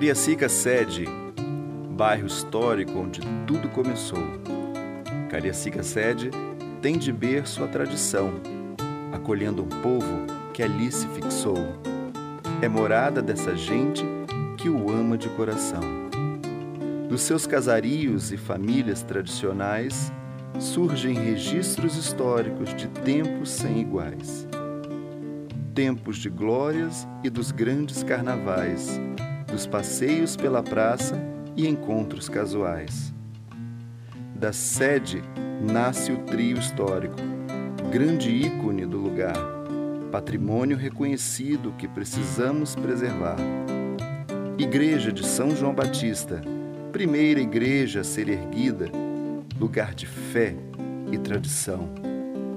Cariacica sede, bairro histórico onde tudo começou. Cariacica sede tem de berço a tradição, acolhendo um povo que ali se fixou. É morada dessa gente que o ama de coração. Dos seus casarios e famílias tradicionais surgem registros históricos de tempos sem iguais. Tempos de glórias e dos grandes carnavais dos passeios pela praça e encontros casuais. Da sede nasce o trio histórico, grande ícone do lugar, patrimônio reconhecido que precisamos preservar. Igreja de São João Batista, primeira igreja a ser erguida, lugar de fé e tradição.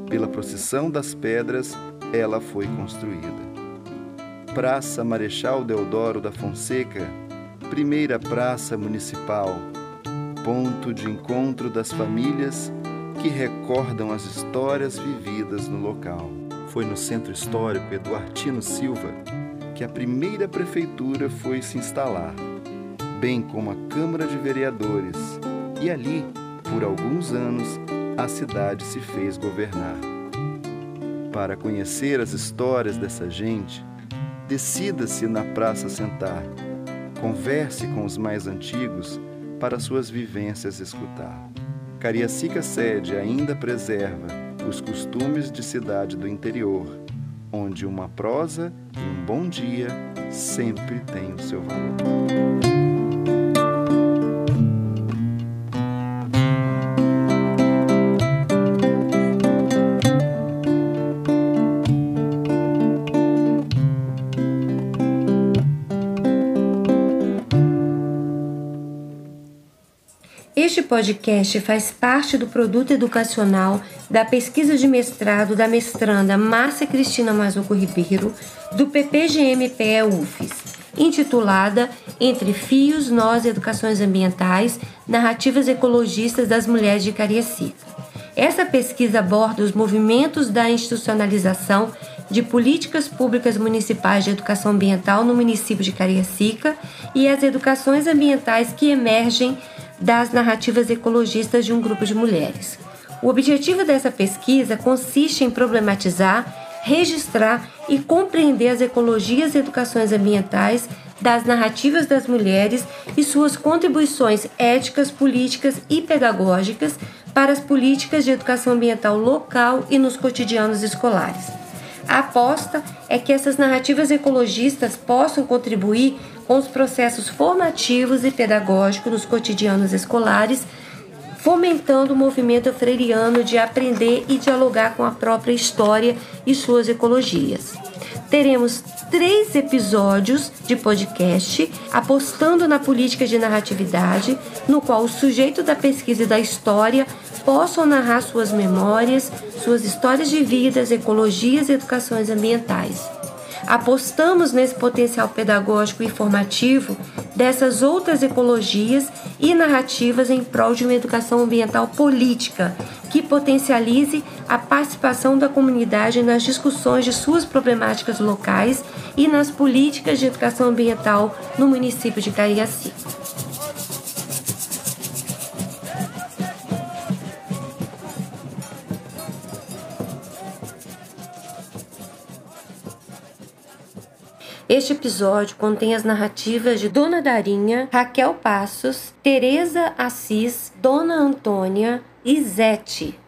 Pela procissão das pedras, ela foi construída. Praça Marechal Deodoro da Fonseca, primeira praça municipal, ponto de encontro das famílias que recordam as histórias vividas no local. Foi no Centro Histórico Eduartino Silva que a primeira prefeitura foi se instalar, bem como a Câmara de Vereadores, e ali, por alguns anos, a cidade se fez governar. Para conhecer as histórias dessa gente, Decida-se na praça sentar. Converse com os mais antigos para suas vivências escutar. Cariacica sede ainda preserva os costumes de cidade do interior, onde uma prosa e um bom dia sempre têm o seu valor. Este podcast faz parte do produto educacional da pesquisa de mestrado da mestranda Márcia Cristina Mazuco Ribeiro, do PPGMPE UFES, intitulada Entre Fios, Nós Educações Ambientais, Narrativas Ecologistas das Mulheres de Cariacica. Essa pesquisa aborda os movimentos da institucionalização de políticas públicas municipais de educação ambiental no município de Cariacica e as educações ambientais que emergem das narrativas ecologistas de um grupo de mulheres. O objetivo dessa pesquisa consiste em problematizar, registrar e compreender as ecologias e educações ambientais das narrativas das mulheres e suas contribuições éticas, políticas e pedagógicas para as políticas de educação ambiental local e nos cotidianos escolares. A aposta é que essas narrativas ecologistas possam contribuir com os processos formativos e pedagógicos nos cotidianos escolares, fomentando o movimento freiriano de aprender e dialogar com a própria história e suas ecologias. Teremos três episódios de podcast apostando na política de narratividade, no qual o sujeito da pesquisa e da história possam narrar suas memórias, suas histórias de vidas, ecologias e educações ambientais. Apostamos nesse potencial pedagógico e formativo dessas outras ecologias e narrativas em prol de uma educação ambiental política que potencialize a participação da comunidade nas discussões de suas problemáticas locais e nas políticas de educação ambiental no município de Cariacica. Este episódio contém as narrativas de Dona Darinha, Raquel Passos, Teresa Assis, Dona Antônia e Zete.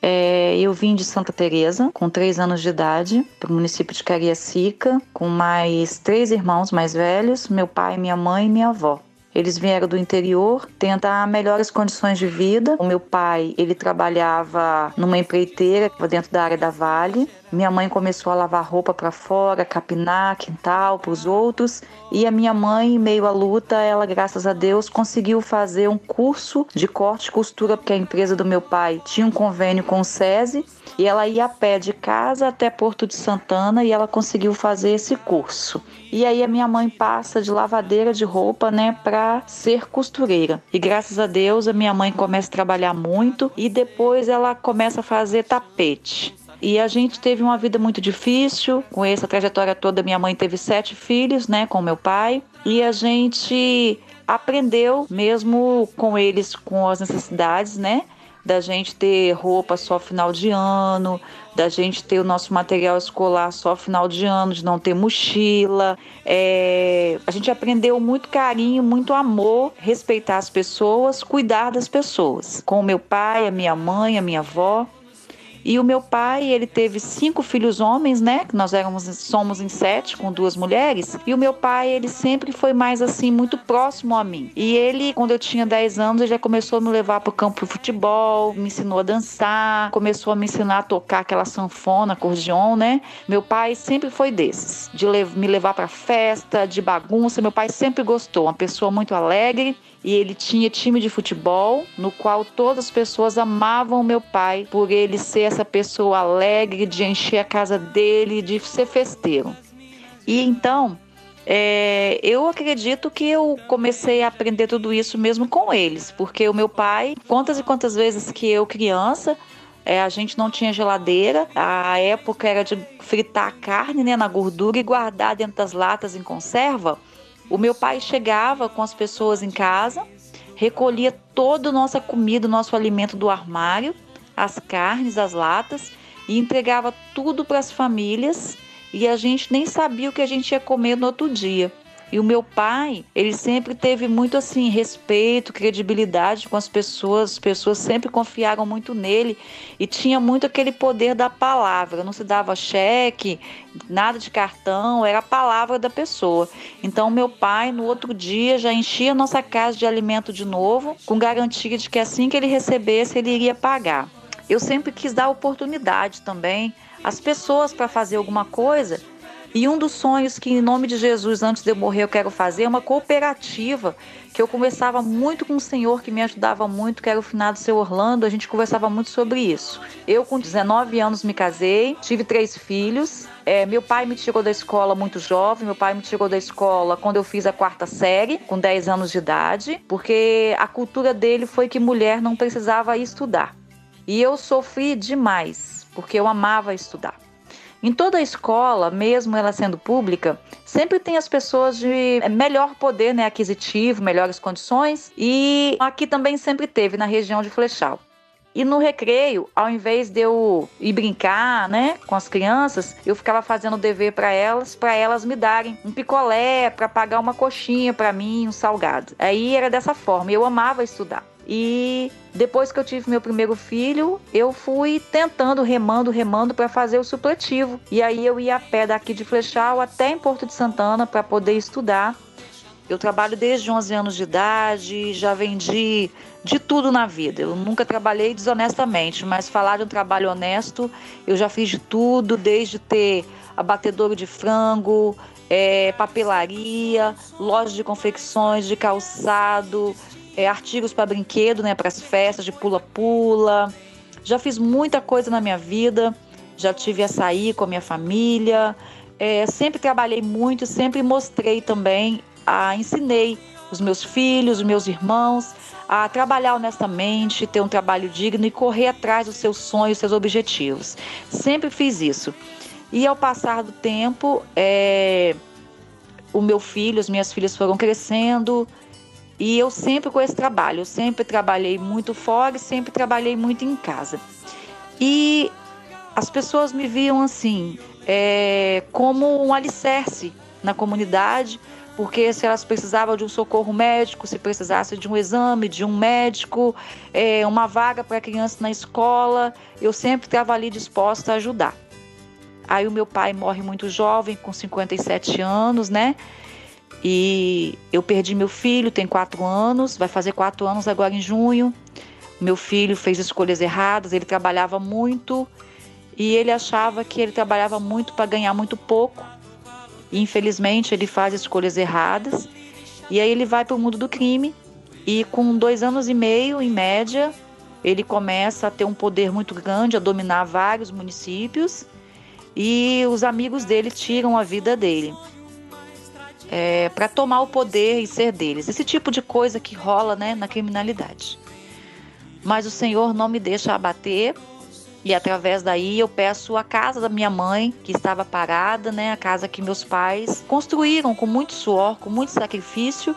É, eu vim de Santa Teresa com três anos de idade para o município de Cariacica com mais três irmãos mais velhos, meu pai, minha mãe e minha avó. Eles vieram do interior tentar melhores condições de vida. O meu pai, ele trabalhava numa empreiteira dentro da área da Vale. Minha mãe começou a lavar roupa para fora, capinar, quintal para os outros. E a minha mãe, meio à luta, ela, graças a Deus, conseguiu fazer um curso de corte e costura, porque a empresa do meu pai tinha um convênio com o SESI. E ela ia a pé de casa até Porto de Santana e ela conseguiu fazer esse curso. E aí a minha mãe passa de lavadeira de roupa, né, para ser costureira. E graças a Deus a minha mãe começa a trabalhar muito e depois ela começa a fazer tapete. E a gente teve uma vida muito difícil. Com essa trajetória toda, minha mãe teve sete filhos, né, com meu pai. E a gente aprendeu, mesmo com eles, com as necessidades, né? Da gente ter roupa só final de ano, da gente ter o nosso material escolar só final de ano, de não ter mochila. É... A gente aprendeu muito carinho, muito amor, respeitar as pessoas, cuidar das pessoas. Com o meu pai, a minha mãe, a minha avó. E o meu pai, ele teve cinco filhos homens, né? Nós éramos, somos em sete, com duas mulheres. E o meu pai, ele sempre foi mais assim, muito próximo a mim. E ele, quando eu tinha 10 anos, ele já começou a me levar pro campo de futebol, me ensinou a dançar, começou a me ensinar a tocar aquela sanfona, acordeon, né? Meu pai sempre foi desses, de me levar para festa, de bagunça. Meu pai sempre gostou, uma pessoa muito alegre e ele tinha time de futebol, no qual todas as pessoas amavam meu pai por ele ser essa pessoa alegre, de encher a casa dele, de ser festeiro. E então, é, eu acredito que eu comecei a aprender tudo isso mesmo com eles, porque o meu pai, quantas e quantas vezes que eu, criança, é, a gente não tinha geladeira, a época era de fritar a carne né, na gordura e guardar dentro das latas em conserva. O meu pai chegava com as pessoas em casa, recolhia toda a nossa comida, o nosso alimento do armário, as carnes, as latas e entregava tudo para as famílias e a gente nem sabia o que a gente ia comer no outro dia. E o meu pai, ele sempre teve muito assim respeito, credibilidade com as pessoas, as pessoas sempre confiaram muito nele e tinha muito aquele poder da palavra, não se dava cheque, nada de cartão, era a palavra da pessoa. Então meu pai no outro dia já enchia nossa casa de alimento de novo, com garantia de que assim que ele recebesse ele iria pagar. Eu sempre quis dar oportunidade também às pessoas para fazer alguma coisa e um dos sonhos que, em nome de Jesus, antes de eu morrer, eu quero fazer é uma cooperativa. Que eu conversava muito com o Senhor, que me ajudava muito, que era o finado seu Orlando. A gente conversava muito sobre isso. Eu, com 19 anos, me casei, tive três filhos. É, meu pai me tirou da escola muito jovem. Meu pai me tirou da escola quando eu fiz a quarta série, com 10 anos de idade, porque a cultura dele foi que mulher não precisava estudar. E eu sofri demais, porque eu amava estudar. Em toda a escola, mesmo ela sendo pública, sempre tem as pessoas de melhor poder né, aquisitivo, melhores condições, e aqui também sempre teve, na região de Flechal. E no recreio, ao invés de eu ir brincar, né, com as crianças, eu ficava fazendo dever para elas, para elas me darem um picolé, para pagar uma coxinha para mim, um salgado. Aí era dessa forma. Eu amava estudar. E depois que eu tive meu primeiro filho, eu fui tentando, remando, remando para fazer o supletivo. E aí eu ia a pé daqui de Flechal até em Porto de Santana para poder estudar. Eu trabalho desde 11 anos de idade, já vendi de tudo na vida. Eu nunca trabalhei desonestamente, mas falar de um trabalho honesto, eu já fiz de tudo, desde ter abatedouro de frango, é, papelaria, loja de confecções, de calçado, é, artigos para brinquedo, né, para as festas de pula-pula. Já fiz muita coisa na minha vida, já tive açaí com a minha família. É, sempre trabalhei muito, sempre mostrei também, a, ensinei os meus filhos, os meus irmãos a trabalhar honestamente, ter um trabalho digno e correr atrás dos seus sonhos, seus objetivos. Sempre fiz isso. E ao passar do tempo, é, o meu filho, as minhas filhas foram crescendo, e eu sempre com esse trabalho, eu sempre trabalhei muito fora sempre trabalhei muito em casa. E as pessoas me viam assim, é, como um alicerce na comunidade, porque se elas precisavam de um socorro médico, se precisasse de um exame, de um médico, é, uma vaga para criança na escola, eu sempre estava ali disposta a ajudar. Aí o meu pai morre muito jovem, com 57 anos, né? E eu perdi meu filho, tem quatro anos, vai fazer quatro anos agora em junho. Meu filho fez escolhas erradas, ele trabalhava muito e ele achava que ele trabalhava muito para ganhar muito pouco. E infelizmente ele faz escolhas erradas. E aí ele vai para o mundo do crime e com dois anos e meio, em média, ele começa a ter um poder muito grande, a dominar vários municípios e os amigos dele tiram a vida dele é, para tomar o poder e ser deles. Esse tipo de coisa que rola né, na criminalidade. Mas o Senhor não me deixa abater e através daí eu peço a casa da minha mãe, que estava parada, né, a casa que meus pais construíram com muito suor, com muito sacrifício,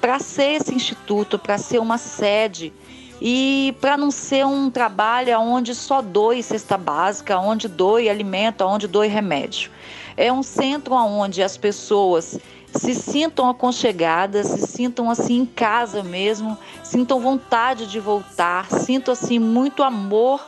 para ser esse instituto, para ser uma sede e para não ser um trabalho onde só doe cesta básica, onde doe alimento, onde doe remédio. É um centro onde as pessoas se sintam aconchegadas, se sintam assim em casa mesmo, sintam vontade de voltar, sintam assim muito amor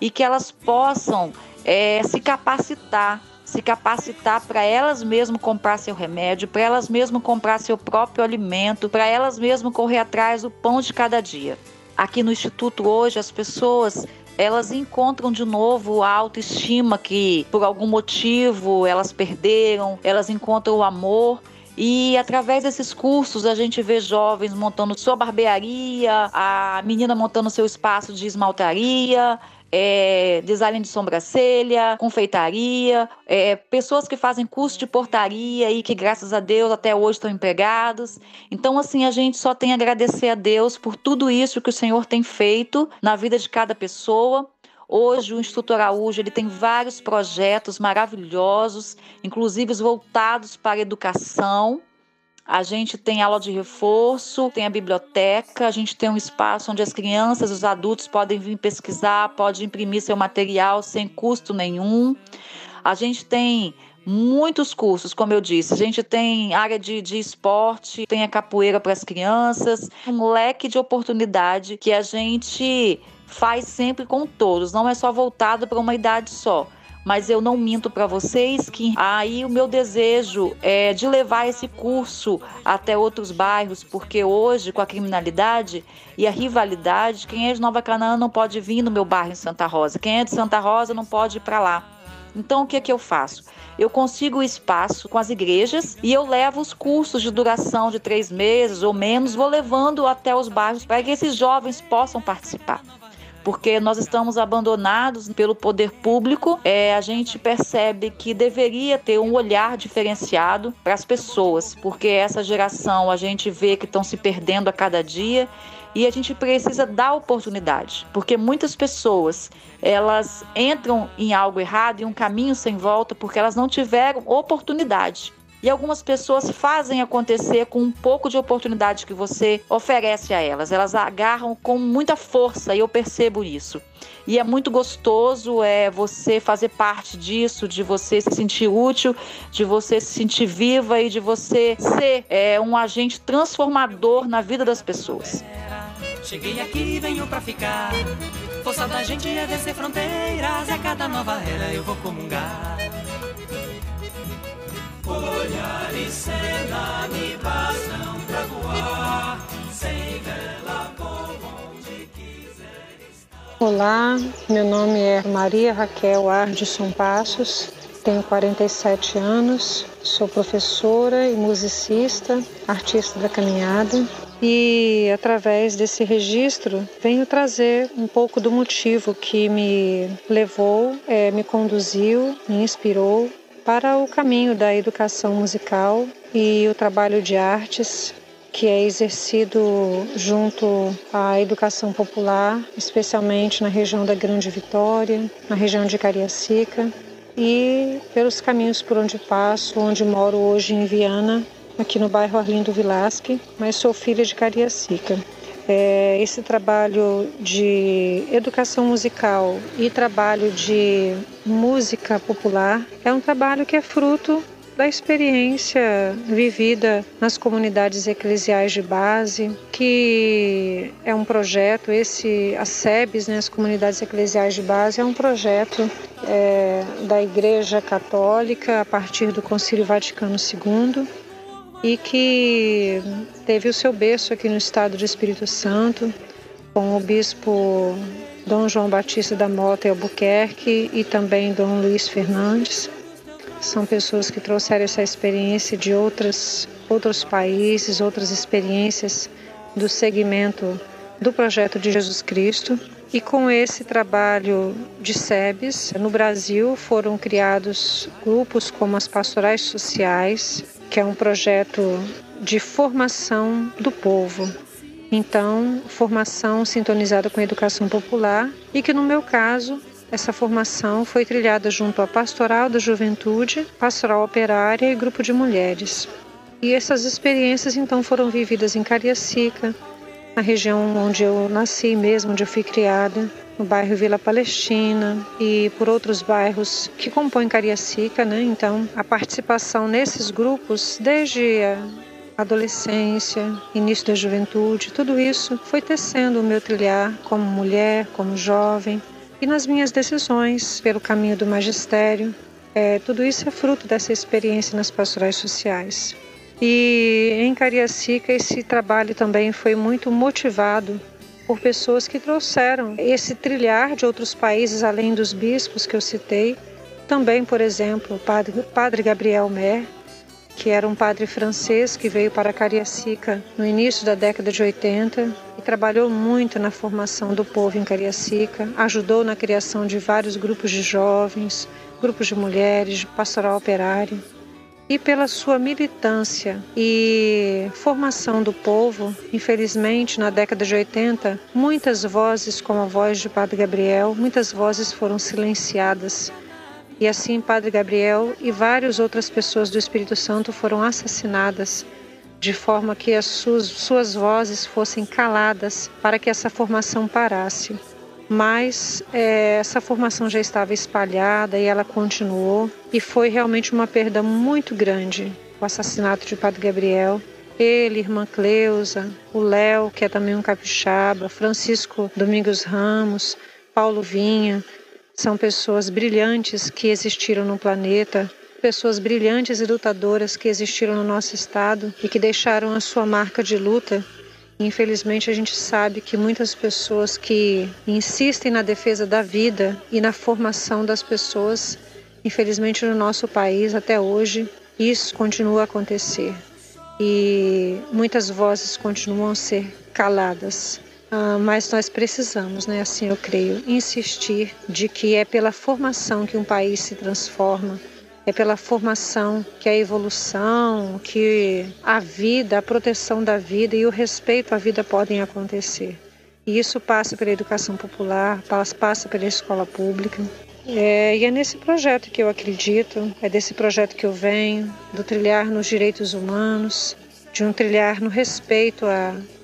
e que elas possam é, se capacitar, se capacitar para elas mesmas comprar seu remédio, para elas mesmas comprar seu próprio alimento, para elas mesmas correr atrás do pão de cada dia. Aqui no Instituto hoje as pessoas elas encontram de novo a autoestima que por algum motivo elas perderam, elas encontram o amor e através desses cursos a gente vê jovens montando sua barbearia, a menina montando seu espaço de esmaltaria, é, design de sobrancelha, confeitaria, é, pessoas que fazem curso de portaria e que, graças a Deus, até hoje estão empregados. Então, assim, a gente só tem a agradecer a Deus por tudo isso que o Senhor tem feito na vida de cada pessoa. Hoje o Instituto Araújo ele tem vários projetos maravilhosos, inclusive voltados para a educação. A gente tem aula de reforço, tem a biblioteca, a gente tem um espaço onde as crianças os adultos podem vir pesquisar, podem imprimir seu material sem custo nenhum. A gente tem muitos cursos, como eu disse. A gente tem área de, de esporte, tem a capoeira para as crianças, um leque de oportunidade que a gente faz sempre com todos, não é só voltado para uma idade só. Mas eu não minto para vocês que aí o meu desejo é de levar esse curso até outros bairros, porque hoje, com a criminalidade e a rivalidade, quem é de Nova Canaã não pode vir no meu bairro em Santa Rosa, quem é de Santa Rosa não pode ir para lá. Então, o que é que eu faço? Eu consigo o espaço com as igrejas e eu levo os cursos de duração de três meses ou menos, vou levando até os bairros para que esses jovens possam participar porque nós estamos abandonados pelo poder público. É, a gente percebe que deveria ter um olhar diferenciado para as pessoas, porque essa geração a gente vê que estão se perdendo a cada dia e a gente precisa dar oportunidade, porque muitas pessoas elas entram em algo errado, em um caminho sem volta, porque elas não tiveram oportunidade. E algumas pessoas fazem acontecer com um pouco de oportunidade que você oferece a elas. Elas agarram com muita força e eu percebo isso. E é muito gostoso é você fazer parte disso, de você se sentir útil, de você se sentir viva e de você ser é, um agente transformador na vida das pessoas. Cheguei aqui, venho pra ficar. Força da gente é vencer fronteiras. A cada nova era eu vou comungar. Olhar e cena me bastam pra voar, sem vela onde quiser. Olá, meu nome é Maria Raquel Ardisson Passos, tenho 47 anos, sou professora e musicista, artista da caminhada. E através desse registro venho trazer um pouco do motivo que me levou, é, me conduziu, me inspirou para o caminho da educação musical e o trabalho de artes que é exercido junto à educação popular, especialmente na região da Grande Vitória, na região de Cariacica e pelos caminhos por onde passo, onde moro hoje em Viana, aqui no bairro Arlindo Vilasque, mas sou filha de Cariacica. É, esse trabalho de educação musical e trabalho de música popular é um trabalho que é fruto da experiência vivida nas comunidades eclesiais de base, que é um projeto, esse, a SEBS, né, as comunidades eclesiais de base, é um projeto é, da Igreja Católica a partir do Concílio Vaticano II, e que teve o seu berço aqui no estado do Espírito Santo, com o bispo Dom João Batista da Mota e Albuquerque e também Dom Luiz Fernandes. São pessoas que trouxeram essa experiência de outras, outros países, outras experiências do segmento do projeto de Jesus Cristo. E com esse trabalho de SEBS, no Brasil foram criados grupos como as pastorais sociais, que é um projeto de formação do povo. Então, formação sintonizada com a educação popular e que, no meu caso, essa formação foi trilhada junto à Pastoral da Juventude, Pastoral Operária e Grupo de Mulheres. E essas experiências então foram vividas em Cariacica, na região onde eu nasci mesmo, onde eu fui criada, no bairro Vila Palestina e por outros bairros que compõem Cariacica, né? Então, a participação nesses grupos, desde a adolescência, início da juventude, tudo isso foi tecendo o meu trilhar como mulher, como jovem e nas minhas decisões pelo caminho do magistério. É, tudo isso é fruto dessa experiência nas pastorais sociais. E em Cariacica esse trabalho também foi muito motivado por pessoas que trouxeram esse trilhar de outros países além dos bispos que eu citei. Também, por exemplo, o padre, padre Gabriel Mer, que era um padre francês que veio para Cariacica no início da década de 80 e trabalhou muito na formação do povo em Cariacica, ajudou na criação de vários grupos de jovens, grupos de mulheres, de pastoral operária e pela sua militância e formação do povo, infelizmente, na década de 80, muitas vozes, como a voz de Padre Gabriel, muitas vozes foram silenciadas. E assim, Padre Gabriel e várias outras pessoas do Espírito Santo foram assassinadas, de forma que as suas, suas vozes fossem caladas para que essa formação parasse mas é, essa formação já estava espalhada e ela continuou e foi realmente uma perda muito grande o assassinato de Padre Gabriel. Ele, irmã Cleusa, o Léo, que é também um capixaba, Francisco Domingos Ramos, Paulo Vinha, são pessoas brilhantes que existiram no planeta, pessoas brilhantes e lutadoras que existiram no nosso estado e que deixaram a sua marca de luta Infelizmente, a gente sabe que muitas pessoas que insistem na defesa da vida e na formação das pessoas, infelizmente no nosso país até hoje, isso continua a acontecer. E muitas vozes continuam a ser caladas. Ah, mas nós precisamos, né, assim eu creio, insistir de que é pela formação que um país se transforma, é pela formação que a evolução, que a vida, a proteção da vida e o respeito à vida podem acontecer. E isso passa pela educação popular, passa pela escola pública. É, e é nesse projeto que eu acredito, é desse projeto que eu venho, do trilhar nos direitos humanos, de um trilhar no respeito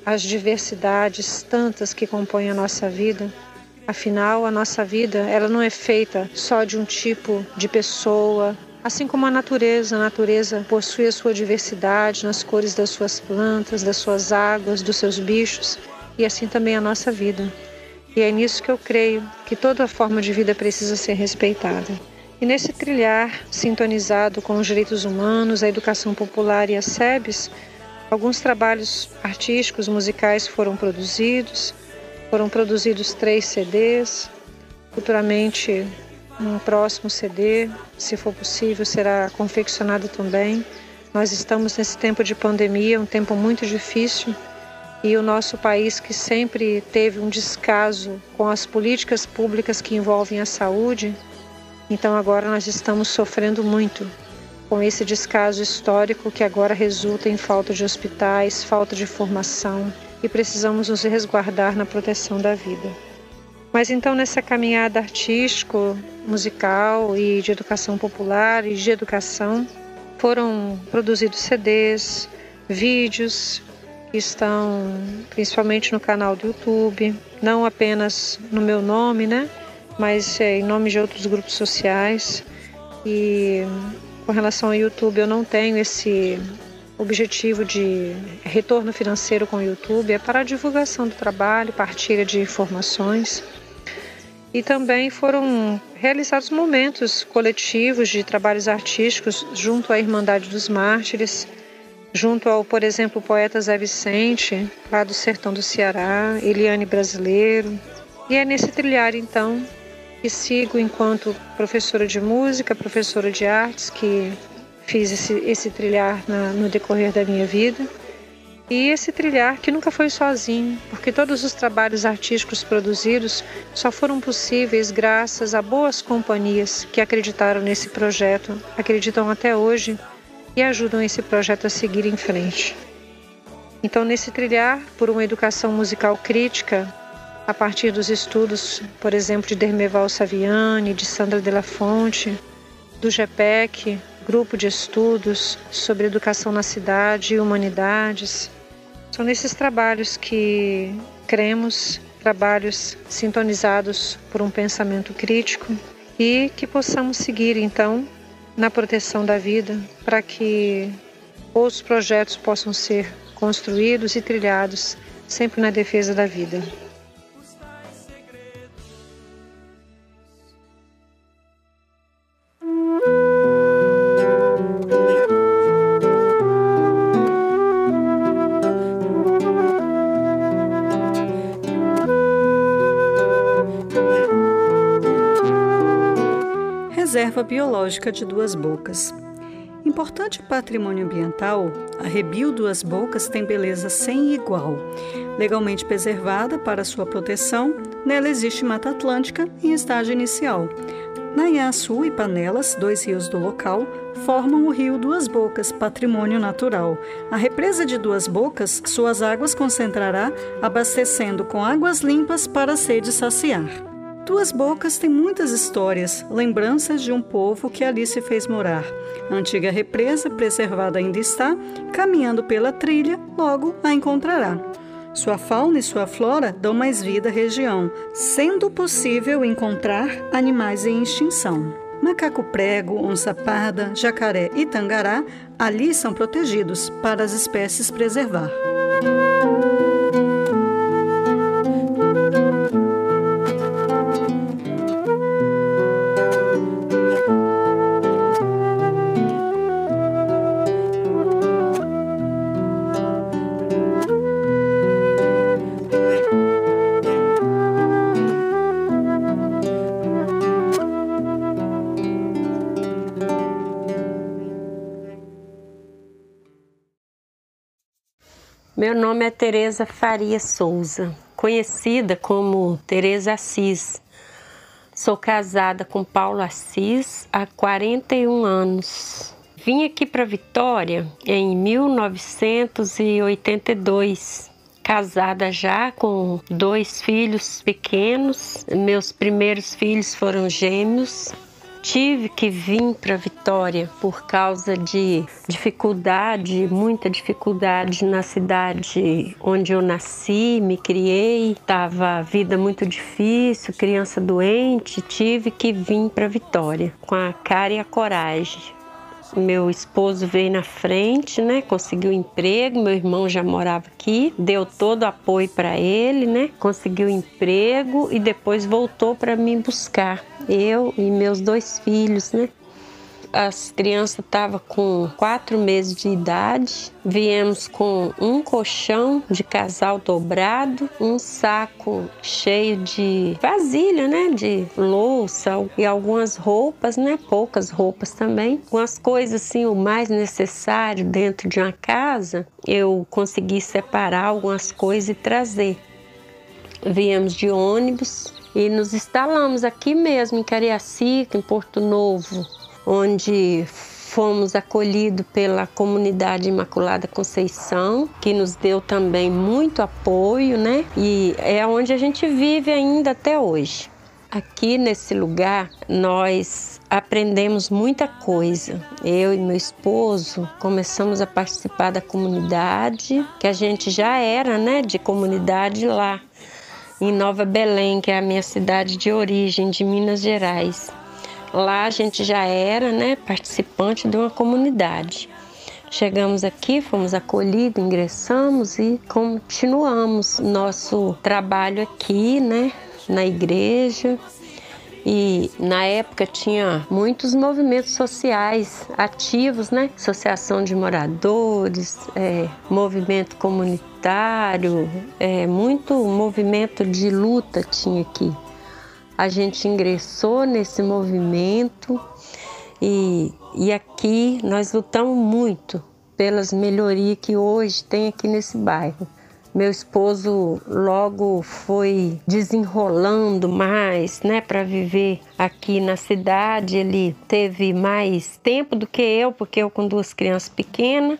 às diversidades tantas que compõem a nossa vida. Afinal, a nossa vida ela não é feita só de um tipo de pessoa, Assim como a natureza, a natureza possui a sua diversidade nas cores das suas plantas, das suas águas, dos seus bichos, e assim também a nossa vida. E é nisso que eu creio que toda forma de vida precisa ser respeitada. E nesse trilhar, sintonizado com os direitos humanos, a educação popular e as SEBs, alguns trabalhos artísticos, musicais foram produzidos. Foram produzidos três CDs. Futuramente um próximo CD, se for possível, será confeccionado também. Nós estamos nesse tempo de pandemia, um tempo muito difícil, e o nosso país que sempre teve um descaso com as políticas públicas que envolvem a saúde, então agora nós estamos sofrendo muito com esse descaso histórico que agora resulta em falta de hospitais, falta de formação e precisamos nos resguardar na proteção da vida. Mas então nessa caminhada artístico, musical e de educação popular e de educação foram produzidos CDs, vídeos que estão principalmente no canal do YouTube, não apenas no meu nome, né, mas é, em nome de outros grupos sociais. E com relação ao YouTube, eu não tenho esse objetivo de retorno financeiro com o YouTube, é para a divulgação do trabalho, partilha de informações. E também foram realizados momentos coletivos de trabalhos artísticos junto à Irmandade dos Mártires, junto ao, por exemplo, poeta Zé Vicente, lá do sertão do Ceará, Eliane Brasileiro. E é nesse trilhar, então, que sigo enquanto professora de música, professora de artes, que fiz esse, esse trilhar na, no decorrer da minha vida. E esse trilhar que nunca foi sozinho, porque todos os trabalhos artísticos produzidos só foram possíveis graças a boas companhias que acreditaram nesse projeto, acreditam até hoje e ajudam esse projeto a seguir em frente. Então, nesse trilhar por uma educação musical crítica, a partir dos estudos, por exemplo, de Dermeval Saviani, de Sandra de la Fonte, do GEPEC, Grupo de Estudos sobre Educação na Cidade e Humanidades. São nesses trabalhos que cremos, trabalhos sintonizados por um pensamento crítico e que possamos seguir então na proteção da vida para que outros projetos possam ser construídos e trilhados sempre na defesa da vida. Reserva Biológica de Duas Bocas. Importante patrimônio ambiental, a Rebio Duas Bocas tem beleza sem igual. Legalmente preservada para sua proteção, nela existe Mata Atlântica em estágio inicial. Naiaçu e Panelas, dois rios do local, formam o rio Duas Bocas, patrimônio natural. A represa de Duas Bocas, suas águas concentrará, abastecendo com águas limpas para a sede saciar. Duas Bocas tem muitas histórias, lembranças de um povo que ali se fez morar. A antiga represa, preservada ainda está, caminhando pela trilha, logo a encontrará. Sua fauna e sua flora dão mais vida à região, sendo possível encontrar animais em extinção. Macaco prego, onça parda, jacaré e tangará ali são protegidos para as espécies preservar. Meu nome é Tereza Faria Souza, conhecida como Tereza Assis. Sou casada com Paulo Assis há 41 anos. Vim aqui para Vitória em 1982, casada já com dois filhos pequenos. Meus primeiros filhos foram gêmeos tive que vir para Vitória por causa de dificuldade, muita dificuldade na cidade onde eu nasci, me criei, tava vida muito difícil, criança doente, tive que vir para Vitória com a cara e a coragem. Meu esposo veio na frente, né? Conseguiu emprego, meu irmão já morava aqui, deu todo o apoio para ele, né? Conseguiu emprego e depois voltou para me buscar, eu e meus dois filhos, né? As crianças estavam com quatro meses de idade. Viemos com um colchão de casal dobrado, um saco cheio de vasilha, né? De louça e algumas roupas, né? Poucas roupas também. Algumas coisas assim, o mais necessário dentro de uma casa, eu consegui separar algumas coisas e trazer. Viemos de ônibus e nos instalamos aqui mesmo em Cariacica, em Porto Novo, onde fomos acolhidos pela comunidade Imaculada Conceição, que nos deu também muito apoio, né? E é onde a gente vive ainda até hoje. Aqui nesse lugar nós aprendemos muita coisa. Eu e meu esposo começamos a participar da comunidade, que a gente já era, né, de comunidade lá em Nova Belém, que é a minha cidade de origem, de Minas Gerais. Lá a gente já era né, participante de uma comunidade. Chegamos aqui, fomos acolhidos, ingressamos e continuamos nosso trabalho aqui, né, na igreja. E na época tinha muitos movimentos sociais ativos, né? Associação de moradores, é, movimento comunitário, é, muito movimento de luta tinha aqui a gente ingressou nesse movimento e, e aqui nós lutamos muito pelas melhorias que hoje tem aqui nesse bairro. Meu esposo logo foi desenrolando mais, né, para viver aqui na cidade. Ele teve mais tempo do que eu, porque eu com duas crianças pequenas,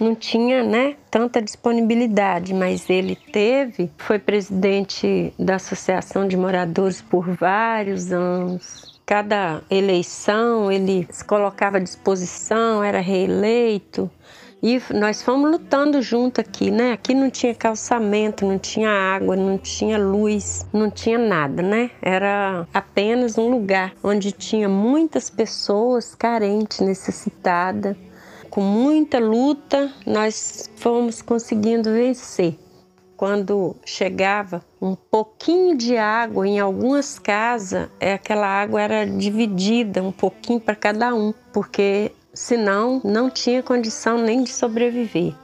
não tinha né, tanta disponibilidade, mas ele teve, foi presidente da Associação de Moradores por vários anos. Cada eleição ele se colocava à disposição, era reeleito. E nós fomos lutando junto aqui, né? Aqui não tinha calçamento, não tinha água, não tinha luz, não tinha nada, né? Era apenas um lugar onde tinha muitas pessoas carentes, necessitadas. Com muita luta, nós fomos conseguindo vencer. Quando chegava um pouquinho de água em algumas casas, é, aquela água era dividida um pouquinho para cada um, porque senão não tinha condição nem de sobreviver.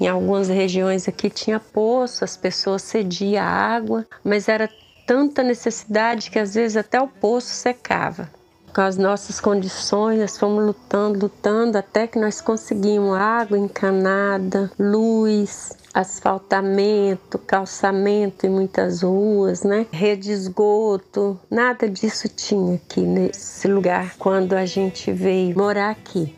Em algumas regiões aqui tinha poço, as pessoas cediam água, mas era tanta necessidade que às vezes até o poço secava. Com as nossas condições, nós fomos lutando, lutando até que nós conseguimos água encanada, luz, asfaltamento, calçamento em muitas ruas, né? Rede de esgoto, nada disso tinha aqui nesse lugar quando a gente veio morar aqui.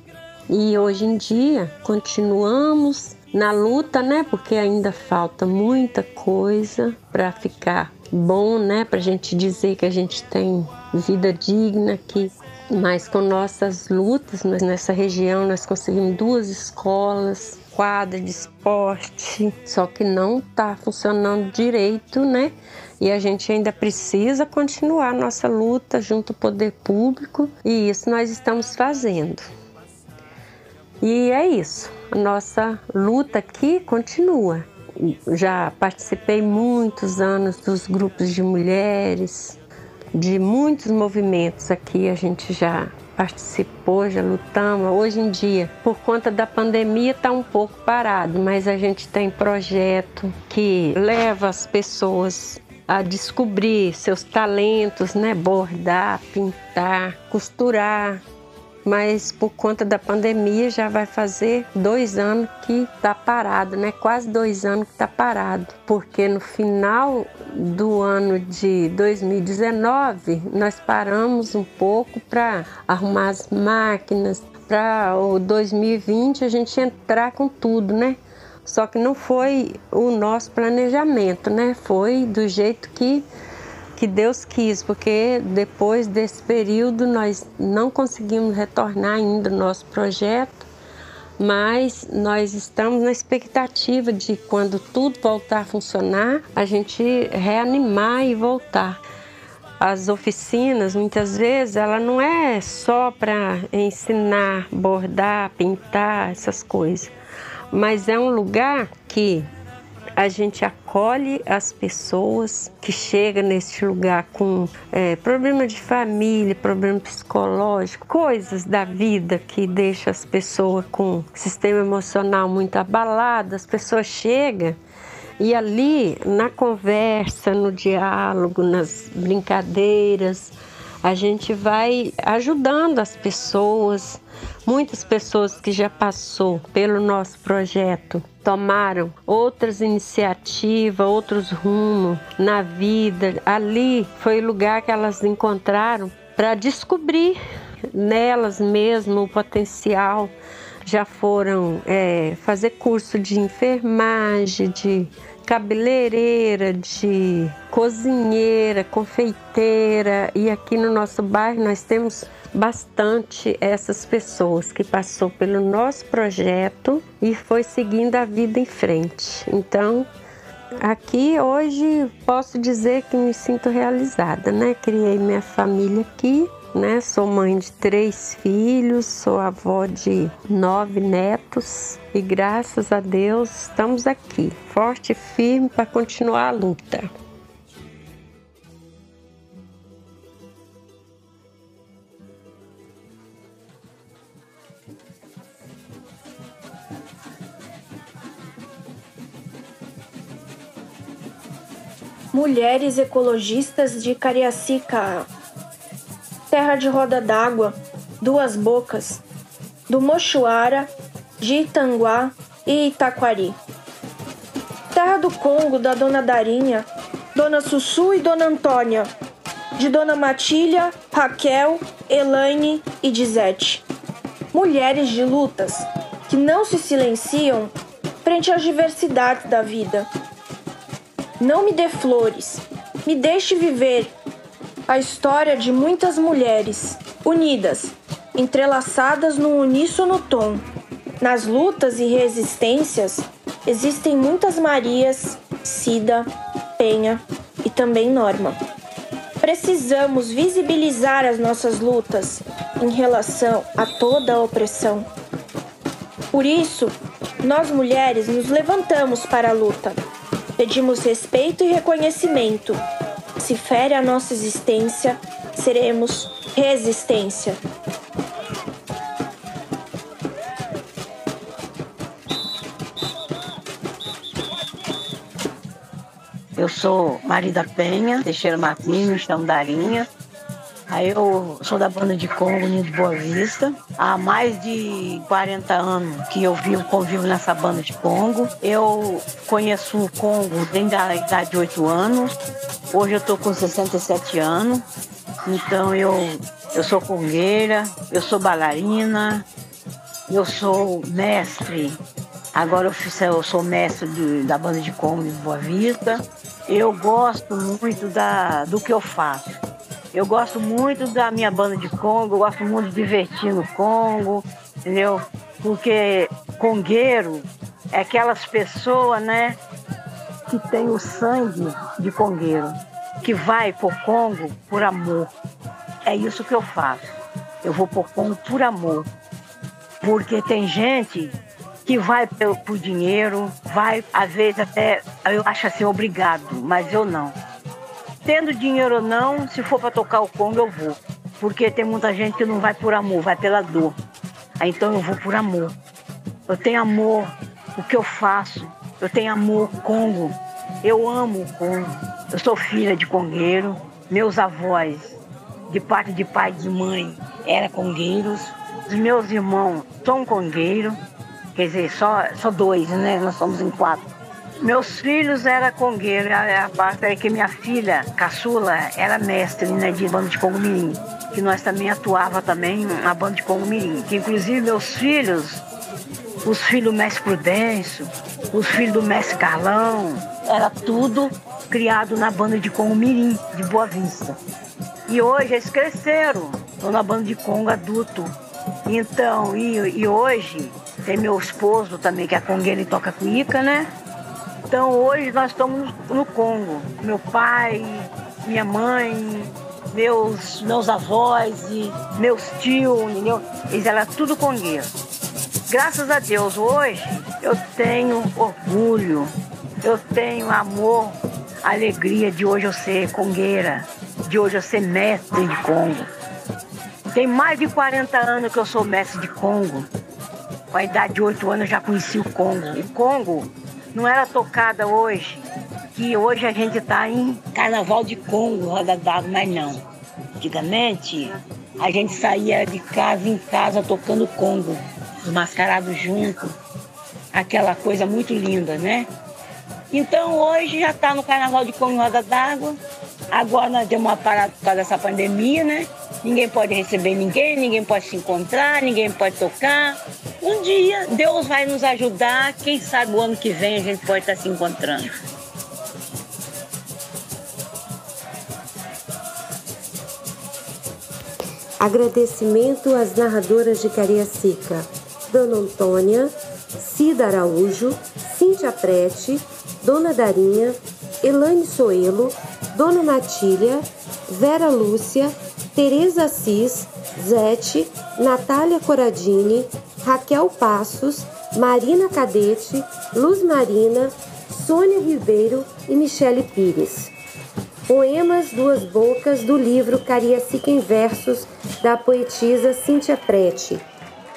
E hoje em dia continuamos na luta, né? Porque ainda falta muita coisa para ficar bom, né? Para a gente dizer que a gente tem vida digna aqui. Mas com nossas lutas nessa região, nós conseguimos duas escolas, quadra de esporte, só que não está funcionando direito, né? E a gente ainda precisa continuar nossa luta junto ao poder público e isso nós estamos fazendo. E é isso, a nossa luta aqui continua. Já participei muitos anos dos grupos de mulheres, de muitos movimentos aqui a gente já participou, já lutamos. Hoje em dia, por conta da pandemia, está um pouco parado, mas a gente tem projeto que leva as pessoas a descobrir seus talentos, né? Bordar, pintar, costurar, mas por conta da pandemia já vai fazer dois anos que está parado, né? Quase dois anos que está parado, porque no final do ano de 2019 nós paramos um pouco para arrumar as máquinas, para o 2020 a gente entrar com tudo, né? Só que não foi o nosso planejamento, né? Foi do jeito que que Deus quis, porque depois desse período nós não conseguimos retornar ainda o nosso projeto, mas nós estamos na expectativa de quando tudo voltar a funcionar, a gente reanimar e voltar. As oficinas, muitas vezes, ela não é só para ensinar, bordar, pintar, essas coisas, mas é um lugar que a gente acolhe as pessoas que chegam nesse lugar com é, problema de família, problema psicológico, coisas da vida que deixa as pessoas com sistema emocional muito abalado. As pessoas chegam e ali, na conversa, no diálogo, nas brincadeiras, a gente vai ajudando as pessoas. Muitas pessoas que já passou pelo nosso projeto tomaram outras iniciativas, outros rumos na vida. Ali foi o lugar que elas encontraram para descobrir nelas mesmo o potencial. Já foram é, fazer curso de enfermagem, de cabeleireira, de cozinheira, confeiteira e aqui no nosso bairro nós temos bastante essas pessoas que passou pelo nosso projeto e foi seguindo a vida em frente. Então, aqui hoje posso dizer que me sinto realizada, né? Criei minha família aqui né? Sou mãe de três filhos, sou avó de nove netos e graças a Deus estamos aqui, forte e firme para continuar a luta. Mulheres ecologistas de Cariacica Terra de Roda d'Água, Duas Bocas, do Mochuara, de Itanguá e Itaquari. Terra do Congo, da Dona Darinha, Dona Sussu e Dona Antônia, de Dona Matilha, Raquel, Elaine e Dizete. Mulheres de lutas, que não se silenciam frente às diversidades da vida. Não me dê flores, me deixe viver a história de muitas mulheres unidas, entrelaçadas num uníssono tom. Nas lutas e resistências existem muitas Marias, Cida, Penha e também Norma. Precisamos visibilizar as nossas lutas em relação a toda a opressão. Por isso, nós mulheres nos levantamos para a luta. Pedimos respeito e reconhecimento. Se fere a nossa existência, seremos resistência. Eu sou Marida Penha, Teixeira Martins, chamo Darinha. Aí eu sou da banda de Congo Unido Boa Vista. Há mais de 40 anos que eu vivo, convivo nessa banda de Congo. Eu conheço o Congo desde a idade de 8 anos. Hoje eu estou com 67 anos. Então eu, eu sou congueira, eu sou bailarina, eu sou mestre. Agora eu, sou mestre de, da banda de Congo de Boa Vista. Eu gosto muito da, do que eu faço. Eu gosto muito da minha banda de Congo, eu gosto muito de divertir no Congo, entendeu? Porque congueiro é aquelas pessoas, né, que tem o sangue de congueiro, que vai pro Congo por amor. É isso que eu faço. Eu vou pro Congo por amor. Porque tem gente que vai por, dinheiro, vai, às vezes até, eu acho assim, obrigado, mas eu não tendo dinheiro ou não, se for para tocar o Congo, eu vou. Porque tem muita gente que não vai por amor, vai pela dor. Então eu vou por amor. Eu tenho amor o que eu faço. Eu tenho amor Congo. Eu amo o Congo. Eu sou filha de congueiro. Meus avós, de parte de pai e de mãe, eram congueiros. Os meus irmãos são congueiros. Quer dizer, só, só dois, né? Nós somos em quatro. Meus filhos eram congueiros, a parte é que minha filha, caçula, era mestre né, de banda de Congo Mirim, que nós também atuava também na banda de Congo Mirim, que inclusive meus filhos, os filhos do mestre Prudêncio, os filhos do mestre Carlão, era tudo criado na banda de Congo Mirim, de Boa Vista. E hoje eles cresceram, estão na banda de Congo adulto. Então, e, e hoje tem meu esposo também, que é congueiro e toca cuíca, né? Então hoje nós estamos no Congo. Meu pai, minha mãe, meus, meus avós e meus tios, entendeu? Eles eram tudo congueiro. Graças a Deus, hoje eu tenho orgulho, eu tenho amor, alegria de hoje eu ser congueira, de hoje eu ser mestre de Congo. Tem mais de 40 anos que eu sou mestre de Congo. Com a idade de 8 anos eu já conheci o Congo. O Congo não era tocada hoje, que hoje a gente está em Carnaval de Congo, Roda d'Água, mas não. Antigamente, a gente saía de casa em casa tocando Congo, os mascarados juntos, aquela coisa muito linda, né? Então hoje já está no Carnaval de Congo Roda d'Água. Agora nós demos uma parada por causa dessa pandemia, né? Ninguém pode receber ninguém, ninguém pode se encontrar, ninguém pode tocar. Um dia Deus vai nos ajudar, quem sabe o ano que vem a gente pode estar se encontrando. Agradecimento às narradoras de Cariacica, Dona Antônia, Cida Araújo, Cíntia Prete, Dona Darinha, Elaine Soelo, Dona Natília, Vera Lúcia, Tereza Assis, Zete, Natália Coradini, Raquel Passos, Marina Cadete, Luz Marina, Sônia Ribeiro e Michele Pires. Poemas Duas Bocas do livro Cariacica em Versos da poetisa Cíntia Prete.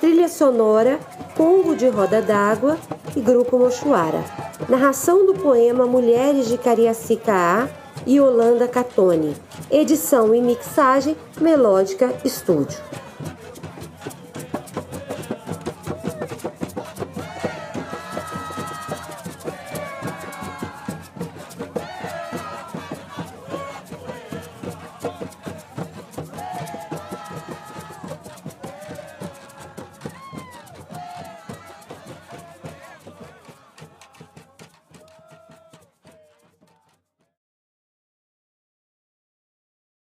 Trilha sonora Congo de Roda d'Água e Grupo Mochuara. Narração do poema Mulheres de Cariacica A e Holanda Catone. Edição e mixagem Melódica Estúdio.